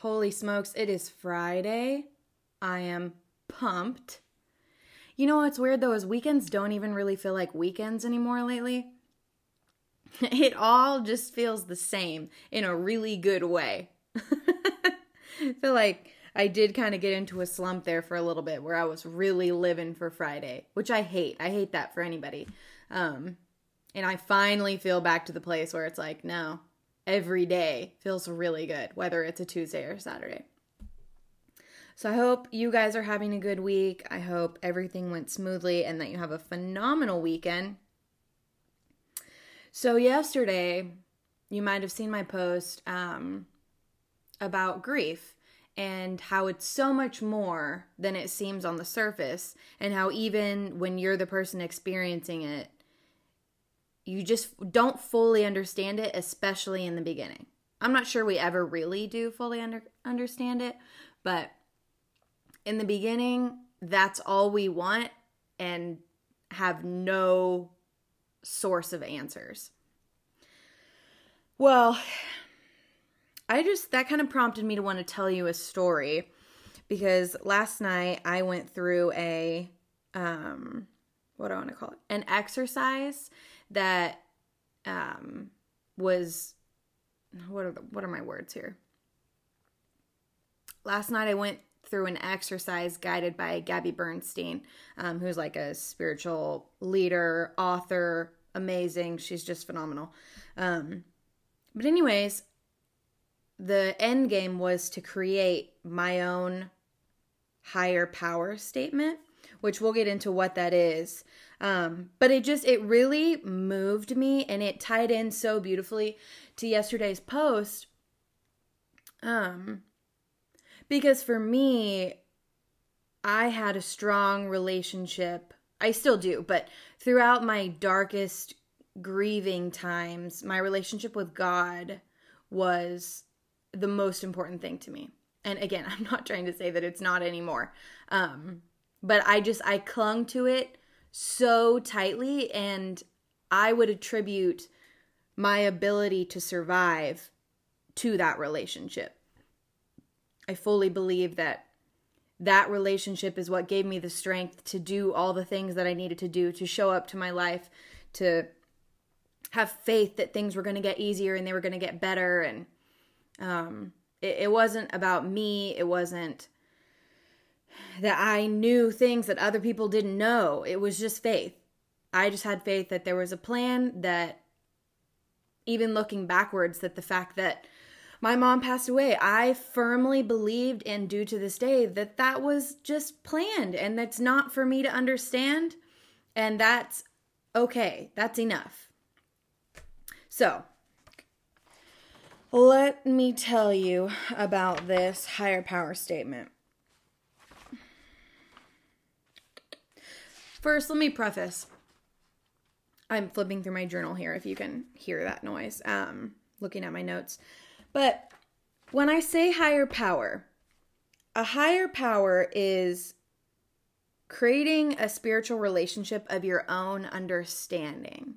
holy smokes, it is Friday. I am pumped. You know what's weird though is weekends don't even really feel like weekends anymore lately. It all just feels the same in a really good way. I feel like I did kind of get into a slump there for a little bit where I was really living for Friday, which I hate. I hate that for anybody. Um, and I finally feel back to the place where it's like, no, every day feels really good, whether it's a Tuesday or Saturday. So I hope you guys are having a good week. I hope everything went smoothly and that you have a phenomenal weekend. So, yesterday, you might have seen my post um, about grief and how it's so much more than it seems on the surface, and how even when you're the person experiencing it, you just don't fully understand it, especially in the beginning. I'm not sure we ever really do fully under, understand it, but in the beginning, that's all we want and have no source of answers. Well, I just, that kind of prompted me to want to tell you a story because last night I went through a, um, what do I want to call it? An exercise that um, was what are the, what are my words here? Last night I went through an exercise guided by Gabby Bernstein, um, who's like a spiritual leader, author, amazing. She's just phenomenal. Um, but anyways, the end game was to create my own higher power statement, which we'll get into what that is. Um, but it just, it really moved me and it tied in so beautifully to yesterday's post. Um, because for me, I had a strong relationship. I still do, but throughout my darkest grieving times, my relationship with God was the most important thing to me. And again, I'm not trying to say that it's not anymore. Um, but I just I clung to it so tightly and I would attribute my ability to survive to that relationship. I fully believe that that relationship is what gave me the strength to do all the things that I needed to do to show up to my life, to have faith that things were going to get easier and they were going to get better. And um, it, it wasn't about me. It wasn't that I knew things that other people didn't know. It was just faith. I just had faith that there was a plan that even looking backwards that the fact that my mom passed away, I firmly believed and do to this day that that was just planned and that's not for me to understand and that's okay. That's enough. So, let me tell you about this higher power statement. First, let me preface. I'm flipping through my journal here if you can hear that noise. Um, looking at my notes. But when I say higher power, a higher power is creating a spiritual relationship of your own understanding.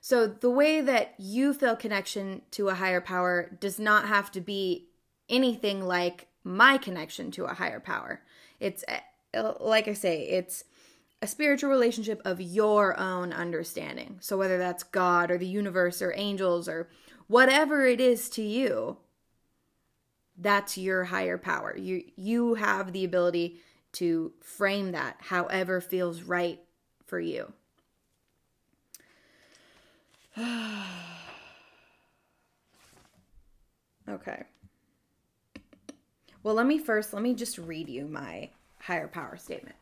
So the way that you feel connection to a higher power does not have to be anything like my connection to a higher power. It's uh, like I say, it's a spiritual relationship of your own understanding. So, whether that's God or the universe or angels or whatever it is to you, that's your higher power. You you have the ability to frame that however feels right for you. okay. Well, let me first let me just read you my higher power statement.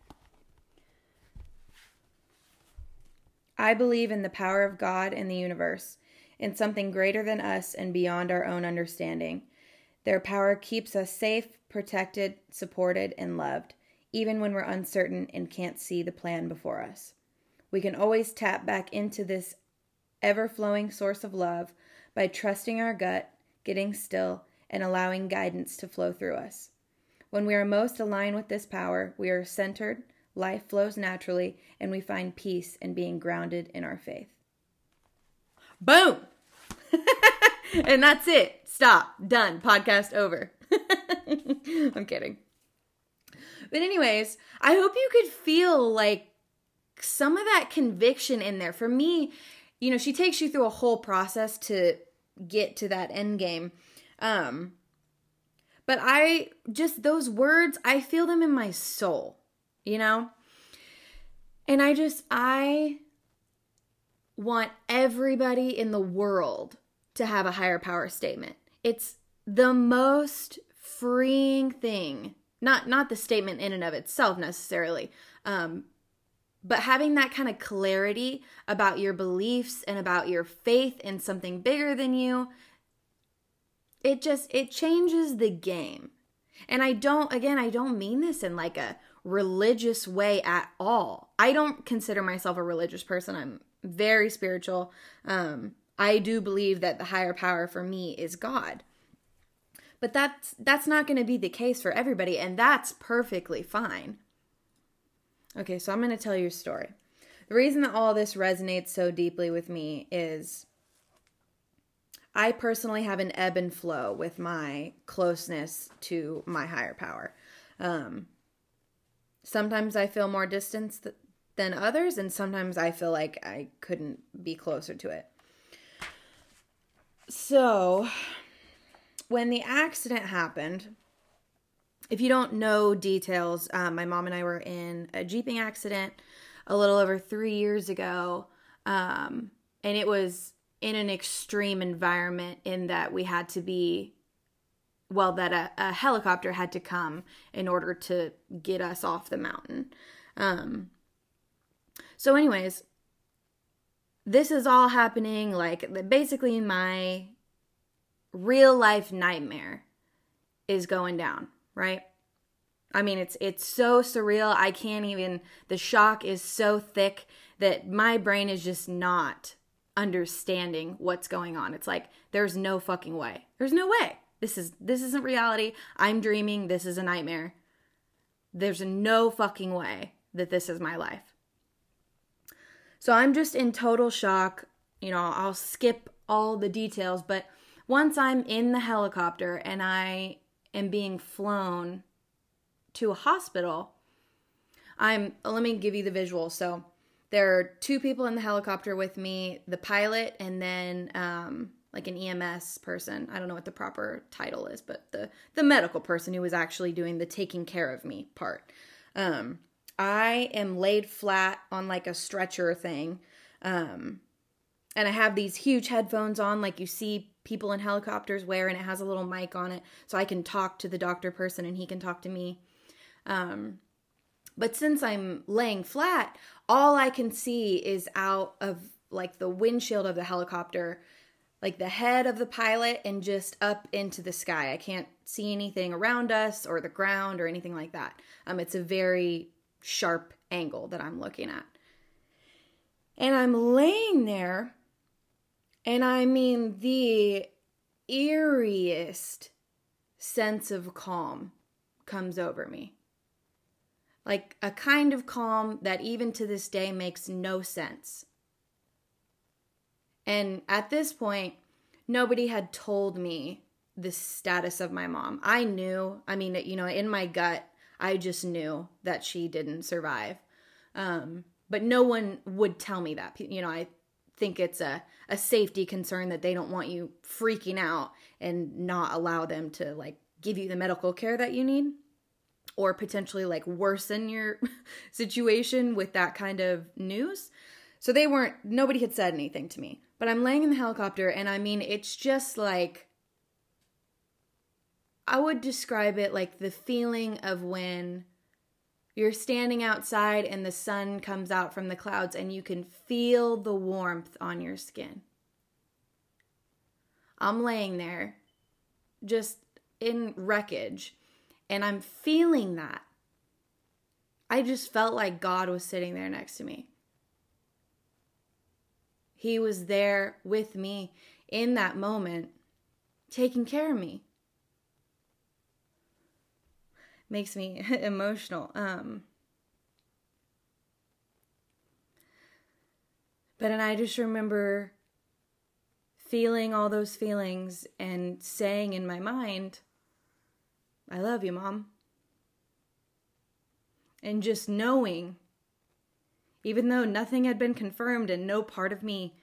I believe in the power of God and the universe, in something greater than us and beyond our own understanding. Their power keeps us safe, protected, supported, and loved, even when we're uncertain and can't see the plan before us. We can always tap back into this ever flowing source of love by trusting our gut, getting still, and allowing guidance to flow through us. When we are most aligned with this power, we are centered, life flows naturally, and we find peace in being grounded in our faith. Boom! and that's it. Stop. Done. Podcast over. I'm kidding. But, anyways, I hope you could feel like some of that conviction in there. For me, you know, she takes you through a whole process to get to that end game. Um, but I just, those words, I feel them in my soul, you know? And I just, I want everybody in the world to have a higher power statement. It's the most freeing thing. Not not the statement in and of itself necessarily, um, but having that kind of clarity about your beliefs and about your faith in something bigger than you it just it changes the game and i don't again i don't mean this in like a religious way at all. I don't consider myself a religious person. I'm very spiritual. Um i do believe that the higher power for me is god. But that's that's not going to be the case for everybody and that's perfectly fine. Okay, so I'm going to tell you a story. The reason that all this resonates so deeply with me is I personally have an ebb and flow with my closeness to my higher power. Um, sometimes I feel more distance th- than others, and sometimes I feel like I couldn't be closer to it. So, when the accident happened, if you don't know details, um, my mom and I were in a jeeping accident a little over three years ago, um, and it was in an extreme environment in that we had to be well that a, a, helicopter had to come in order to get us off the mountain um, so anyways this is all happening like basically my real life nightmare is going down right? I mean, it's it's so surreal. I can't even the shock is so thick that my brain is just not understanding what's going on. It's like there's no fucking way. There's no way. This is this isn't reality. I'm dreaming. This is a nightmare. There's no fucking way that this is my life. So I'm just in total shock. You know, I'll skip all the details, but once I'm in the helicopter and I am being flown to a hospital, I'm let me give you the visual. So there are two people in the helicopter with me, the pilot and then um like an EMS person. I don't know what the proper title is, but the the medical person who was actually doing the taking care of me part. Um I am laid flat on like a stretcher thing. Um and I have these huge headphones on like you see people in helicopters wear, and it has a little mic on it, so I can talk to the doctor person and he can talk to me. Um, but since I'm laying flat, all I can see is out of like the windshield of the helicopter, like the head of the pilot, and just up into the sky. I can't see anything around us or the ground or anything like that. Um, it's a very sharp angle that I'm looking at. And I'm laying there and I mean, the eeriest sense of calm comes over me. Like a kind of calm that even to this day makes no sense. And at this point, nobody had told me the status of my mom. I knew, I mean, you know, in my gut, I just knew that she didn't survive. Um, but no one would tell me that. You know, I think it's a, a safety concern that they don't want you freaking out and not allow them to like give you the medical care that you need or potentially like worsen your situation with that kind of news. So they weren't, nobody had said anything to me. But I'm laying in the helicopter and I mean, it's just like, I would describe it like the feeling of when you're standing outside and the sun comes out from the clouds and you can feel the warmth on your skin. I'm laying there just in wreckage and I'm feeling that. I just felt like God was sitting there next to me. He was there with me in that moment, taking care of me makes me emotional. Um, but and I just remember feeling all those feelings and saying in my mind, I love you, mom. And just knowing, even though nothing had been confirmed and no part of me,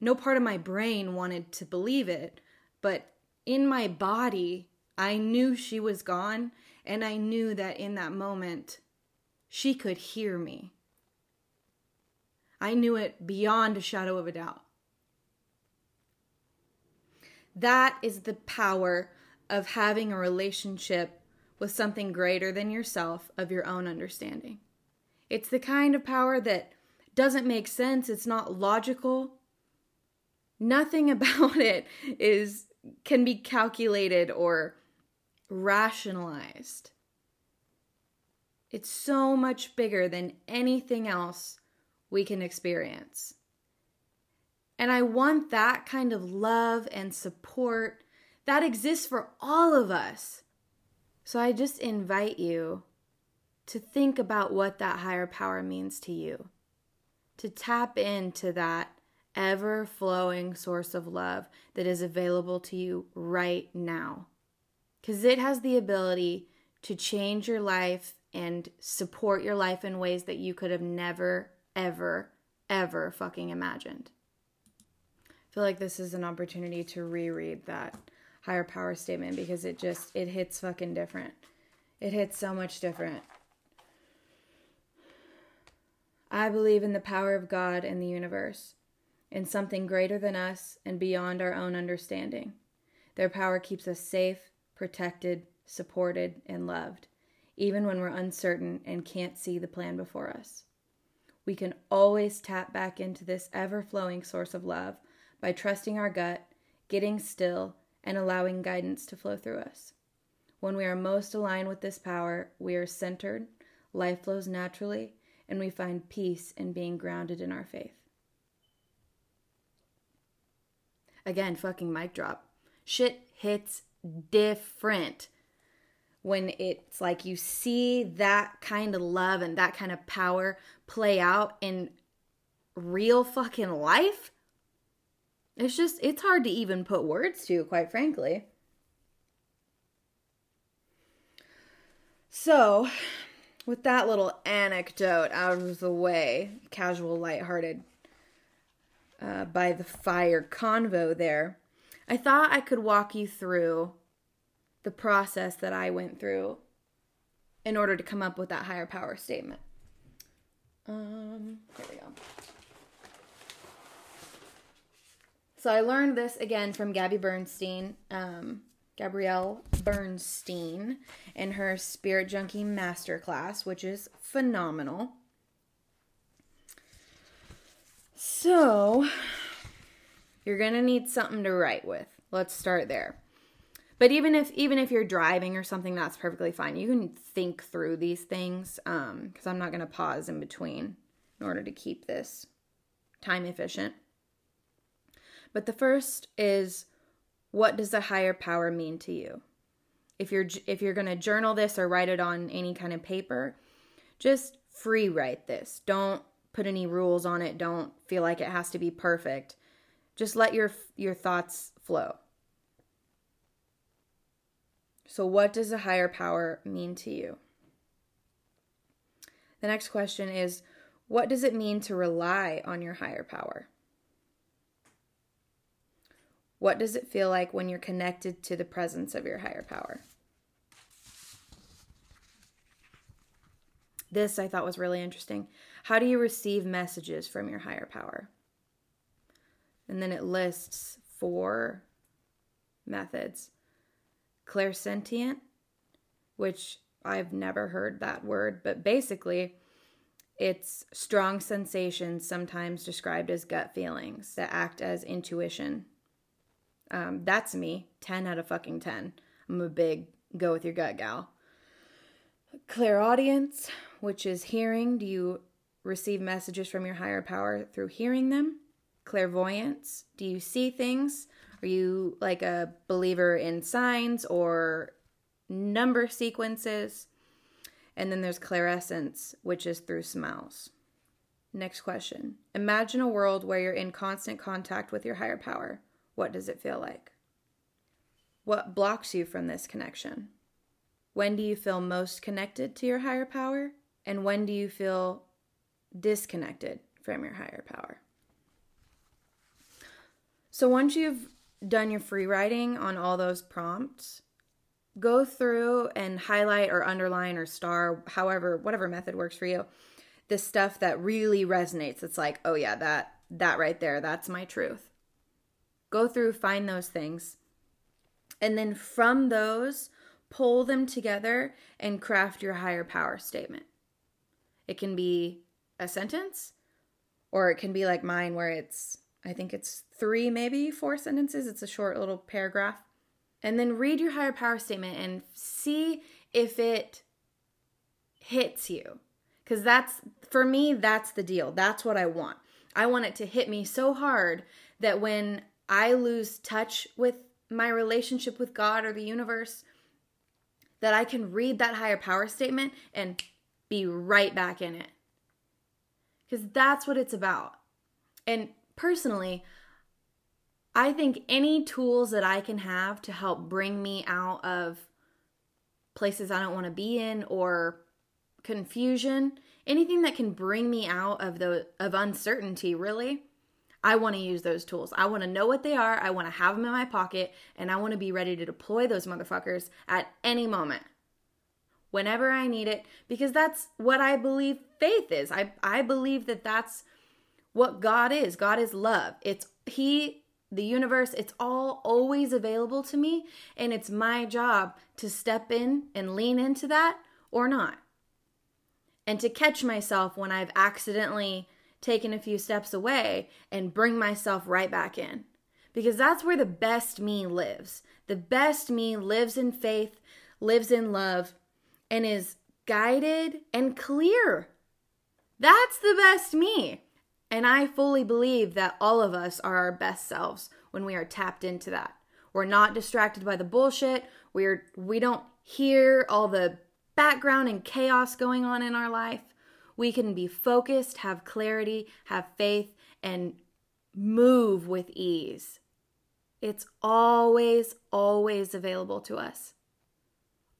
no part of my brain wanted to believe it, but in my body, I knew she was gone, and I knew that in that moment, she could hear me. I knew it beyond a shadow of a doubt. That is the power of having a relationship with something greater than yourself of your own understanding. It's the kind of power that doesn't make sense, it's not logical. Nothing about it is can be calculated or rationalized. It's so much bigger than anything else we can experience. And I want that kind of love and support that exists for all of us. So I just invite you to think about what that higher power means to you, to tap into that ever flowing source of love that is available to you right now. Because it has the ability to change your life and support your life in ways that you could have never, ever, ever fucking imagined. I feel like this is an opportunity to reread that higher power statement because it just it hits fucking different. It hits so much different. I believe in the power of God and the universe, in something greater than us and beyond our own understanding. Their power keeps us safe, protected, supported, and loved, even when we're uncertain and can't see the plan before us. We can always tap back into this ever flowing source of love by trusting our gut, getting still, and allowing guidance to flow through us. When we are most aligned with this power, we are centered, life flows naturally, and we find peace in being grounded in our faith. Again, fucking mic drop. Shit hits different when it's like you see that kind of love and that kind of power play out in real fucking life it's just, it's hard to even put words to, quite frankly. So, with that little anecdote out of the way, casual, lighthearted, uh, by the fire convo there, I thought I could walk you through the process that I went through in order to come up with that higher power statement. Um, here we go. So I learned this again from Gabby Bernstein, um, Gabrielle Bernstein, in her Spirit Junkie Masterclass, which is phenomenal. So you're gonna need something to write with. Let's start there. But even if even if you're driving or something, that's perfectly fine. You can think through these things because um, I'm not gonna pause in between in order to keep this time efficient. But the first is what does a higher power mean to you? If you're if you're going to journal this or write it on any kind of paper, just free write this. Don't put any rules on it. Don't feel like it has to be perfect. Just let your your thoughts flow. So what does a higher power mean to you? The next question is what does it mean to rely on your higher power? What does it feel like when you're connected to the presence of your higher power? This I thought was really interesting. How do you receive messages from your higher power? And then it lists four methods clairsentient, which I've never heard that word, but basically, it's strong sensations, sometimes described as gut feelings, that act as intuition um, that's me. 10 out of fucking 10. I'm a big go with your gut gal. Clairaudience, which is hearing. Do you receive messages from your higher power through hearing them? Clairvoyance. Do you see things? Are you like a believer in signs or number sequences? And then there's clairescence, which is through smells. Next question. Imagine a world where you're in constant contact with your higher power. What does it feel like? What blocks you from this connection? When do you feel most connected to your higher power? And when do you feel disconnected from your higher power? So once you've done your free writing on all those prompts, go through and highlight or underline or star, however, whatever method works for you, the stuff that really resonates. It's like, oh yeah, that that right there, that's my truth. Go through, find those things. And then from those, pull them together and craft your higher power statement. It can be a sentence, or it can be like mine, where it's, I think it's three, maybe four sentences. It's a short little paragraph. And then read your higher power statement and see if it hits you. Because that's, for me, that's the deal. That's what I want. I want it to hit me so hard that when I lose touch with my relationship with God or the universe, that I can read that higher power statement and be right back in it. Because that's what it's about. And personally, I think any tools that I can have to help bring me out of places I don't want to be in or confusion, anything that can bring me out of the of uncertainty, really, I want to use those tools. I want to know what they are, I want to have them in my pocket, and I want to be ready to deploy those motherfuckers at any moment. Whenever I need it because that's what I believe faith is. I I believe that that's what God is. God is love. It's he the universe, it's all always available to me, and it's my job to step in and lean into that or not and to catch myself when I've accidentally taken a few steps away and bring myself right back in. Because that's where the best me lives. The best me lives in faith, lives in love, and is guided and clear. That's the best me. And I fully believe that all of us are our best selves when we are tapped into that. We're not distracted by the bullshit. We're we don't hear all the background and chaos going on in our life, we can be focused, have clarity, have faith, and move with ease. It's always, always available to us.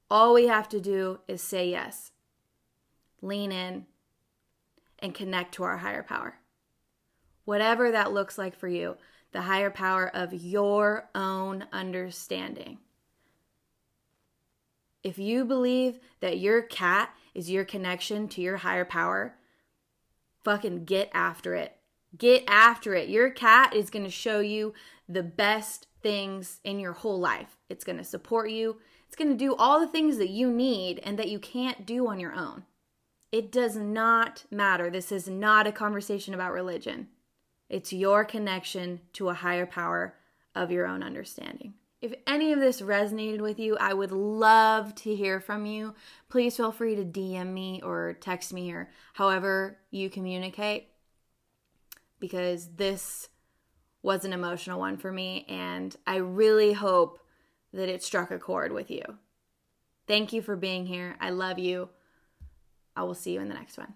All we have to do is say yes, lean in, and connect to our higher power. Whatever that looks like for you, the higher power of your own understanding. If you believe that your cat is your connection to your higher power, fucking get after it. Get after it. Your cat is going to show you the best things in your whole life. It's going to support you. It's going to do all the things that you need and that you can't do on your own. It does not matter. This is not a conversation about religion. It's your connection to a higher power of your own understanding. If any of this resonated with you, I would love to hear from you. Please feel free to DM me or text me or however you communicate because this was an emotional one for me and I really hope that it struck a chord with you. Thank you for being here. I love you. I will see you in the next one.